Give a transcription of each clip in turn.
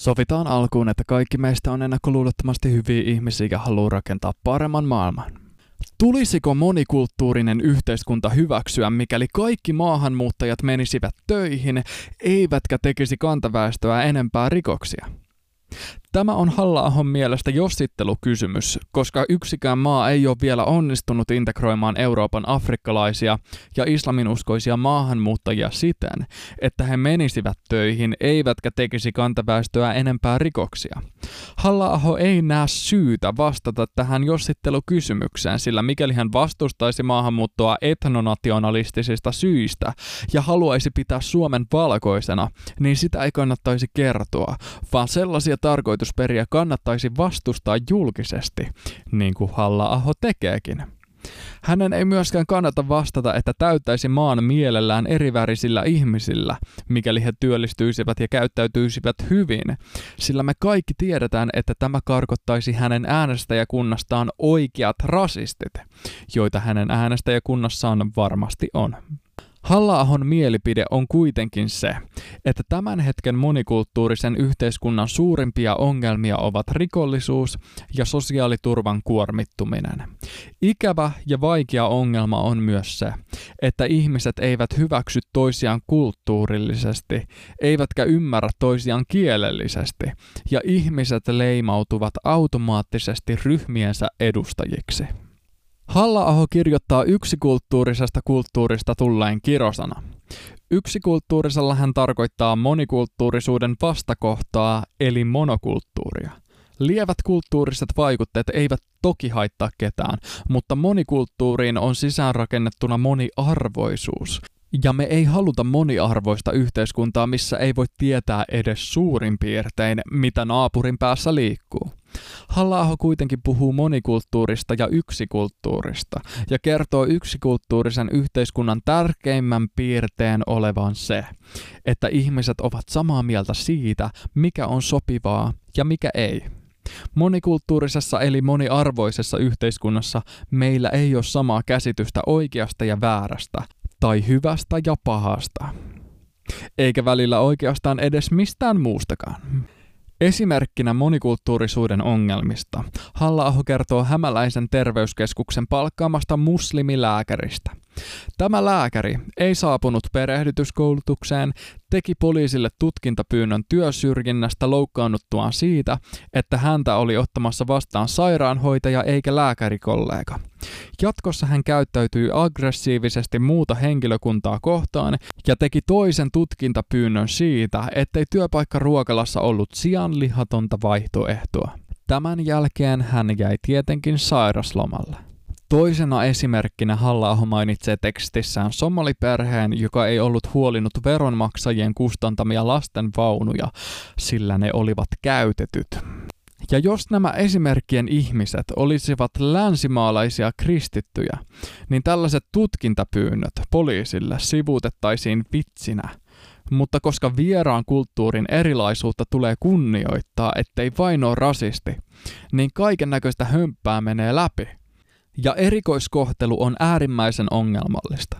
Sovitaan alkuun, että kaikki meistä on ennakkoluulottomasti hyviä ihmisiä ja haluaa rakentaa paremman maailman. Tulisiko monikulttuurinen yhteiskunta hyväksyä, mikäli kaikki maahanmuuttajat menisivät töihin, eivätkä tekisi kantaväestöä enempää rikoksia? Tämä on halla mielestä jossittelukysymys, koska yksikään maa ei ole vielä onnistunut integroimaan Euroopan afrikkalaisia ja islaminuskoisia maahanmuuttajia siten, että he menisivät töihin eivätkä tekisi kantaväestöä enempää rikoksia. halla ei näe syytä vastata tähän jossittelukysymykseen, sillä mikäli hän vastustaisi maahanmuuttoa etnonationalistisista syistä ja haluaisi pitää Suomen valkoisena, niin sitä ei kannattaisi kertoa, vaan sellaisia tarkoitusperiä kannattaisi vastustaa julkisesti, niin kuin Halla-aho tekeekin. Hänen ei myöskään kannata vastata, että täyttäisi maan mielellään erivärisillä ihmisillä, mikäli he työllistyisivät ja käyttäytyisivät hyvin, sillä me kaikki tiedetään, että tämä karkottaisi hänen äänestäjäkunnastaan oikeat rasistit, joita hänen äänestäjäkunnassaan varmasti on halla mielipide on kuitenkin se, että tämän hetken monikulttuurisen yhteiskunnan suurimpia ongelmia ovat rikollisuus ja sosiaaliturvan kuormittuminen. Ikävä ja vaikea ongelma on myös se, että ihmiset eivät hyväksy toisiaan kulttuurillisesti, eivätkä ymmärrä toisiaan kielellisesti, ja ihmiset leimautuvat automaattisesti ryhmiensä edustajiksi. Halla-aho kirjoittaa yksikulttuurisesta kulttuurista tulleen kirosana. Yksikulttuurisella hän tarkoittaa monikulttuurisuuden vastakohtaa, eli monokulttuuria. Lievät kulttuuriset vaikutteet eivät toki haittaa ketään, mutta monikulttuuriin on sisäänrakennettuna moniarvoisuus. Ja me ei haluta moniarvoista yhteiskuntaa, missä ei voi tietää edes suurin piirtein, mitä naapurin päässä liikkuu halla kuitenkin puhuu monikulttuurista ja yksikulttuurista ja kertoo yksikulttuurisen yhteiskunnan tärkeimmän piirteen olevan se, että ihmiset ovat samaa mieltä siitä, mikä on sopivaa ja mikä ei. Monikulttuurisessa eli moniarvoisessa yhteiskunnassa meillä ei ole samaa käsitystä oikeasta ja väärästä, tai hyvästä ja pahasta. Eikä välillä oikeastaan edes mistään muustakaan. Esimerkkinä monikulttuurisuuden ongelmista halla kertoo Hämäläisen terveyskeskuksen palkkaamasta muslimilääkäristä. Tämä lääkäri ei saapunut perehdytyskoulutukseen, teki poliisille tutkintapyynnön työsyrjinnästä loukkaannuttuaan siitä, että häntä oli ottamassa vastaan sairaanhoitaja eikä lääkärikollega. Jatkossa hän käyttäytyi aggressiivisesti muuta henkilökuntaa kohtaan ja teki toisen tutkintapyynnön siitä, ettei työpaikka ruokalassa ollut sianlihatonta vaihtoehtoa. Tämän jälkeen hän jäi tietenkin sairaslomalle. Toisena esimerkkinä halla mainitsee tekstissään somaliperheen, joka ei ollut huolinut veronmaksajien kustantamia lasten vaunuja, sillä ne olivat käytetyt. Ja jos nämä esimerkkien ihmiset olisivat länsimaalaisia kristittyjä, niin tällaiset tutkintapyynnöt poliisille sivuutettaisiin vitsinä. Mutta koska vieraan kulttuurin erilaisuutta tulee kunnioittaa, ettei vain ole rasisti, niin kaiken näköistä hömppää menee läpi – ja erikoiskohtelu on äärimmäisen ongelmallista.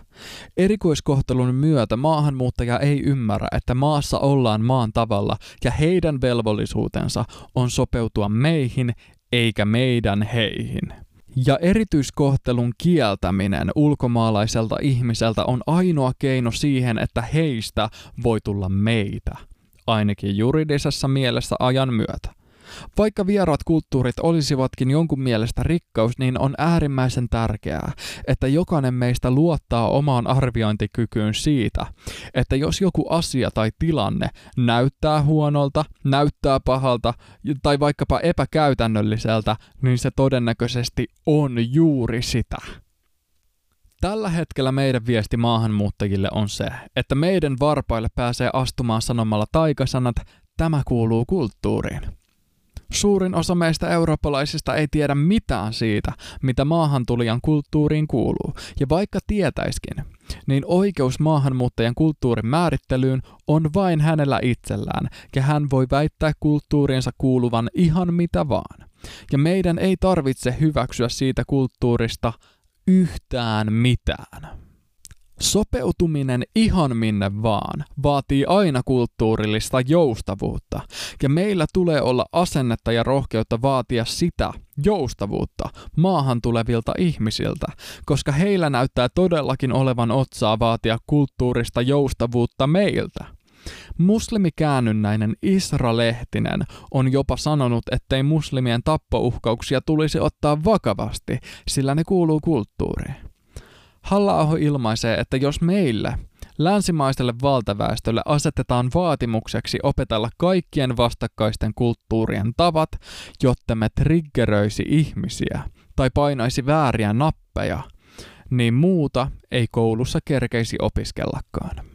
Erikoiskohtelun myötä maahanmuuttaja ei ymmärrä, että maassa ollaan maan tavalla ja heidän velvollisuutensa on sopeutua meihin eikä meidän heihin. Ja erityiskohtelun kieltäminen ulkomaalaiselta ihmiseltä on ainoa keino siihen, että heistä voi tulla meitä, ainakin juridisessa mielessä ajan myötä. Vaikka vieraat kulttuurit olisivatkin jonkun mielestä rikkaus, niin on äärimmäisen tärkeää, että jokainen meistä luottaa omaan arviointikykyyn siitä, että jos joku asia tai tilanne näyttää huonolta, näyttää pahalta tai vaikkapa epäkäytännölliseltä, niin se todennäköisesti on juuri sitä. Tällä hetkellä meidän viesti maahanmuuttajille on se, että meidän varpaille pääsee astumaan sanomalla taikasanat, tämä kuuluu kulttuuriin. Suurin osa meistä eurooppalaisista ei tiedä mitään siitä, mitä maahantulijan kulttuuriin kuuluu, ja vaikka tietäiskin, niin oikeus maahanmuuttajan kulttuurin määrittelyyn on vain hänellä itsellään, ja hän voi väittää kulttuuriinsa kuuluvan ihan mitä vaan. Ja meidän ei tarvitse hyväksyä siitä kulttuurista yhtään mitään. Sopeutuminen ihan minne vaan vaatii aina kulttuurillista joustavuutta, ja meillä tulee olla asennetta ja rohkeutta vaatia sitä joustavuutta maahan tulevilta ihmisiltä, koska heillä näyttää todellakin olevan otsaa vaatia kulttuurista joustavuutta meiltä. Muslimikäännynnäinen Isra Lehtinen on jopa sanonut, ettei muslimien tappouhkauksia tulisi ottaa vakavasti, sillä ne kuuluu kulttuuriin halla ilmaisee, että jos meille, länsimaiselle valtaväestölle asetetaan vaatimukseksi opetella kaikkien vastakkaisten kulttuurien tavat, jotta me triggeröisi ihmisiä tai painaisi vääriä nappeja, niin muuta ei koulussa kerkeisi opiskellakaan.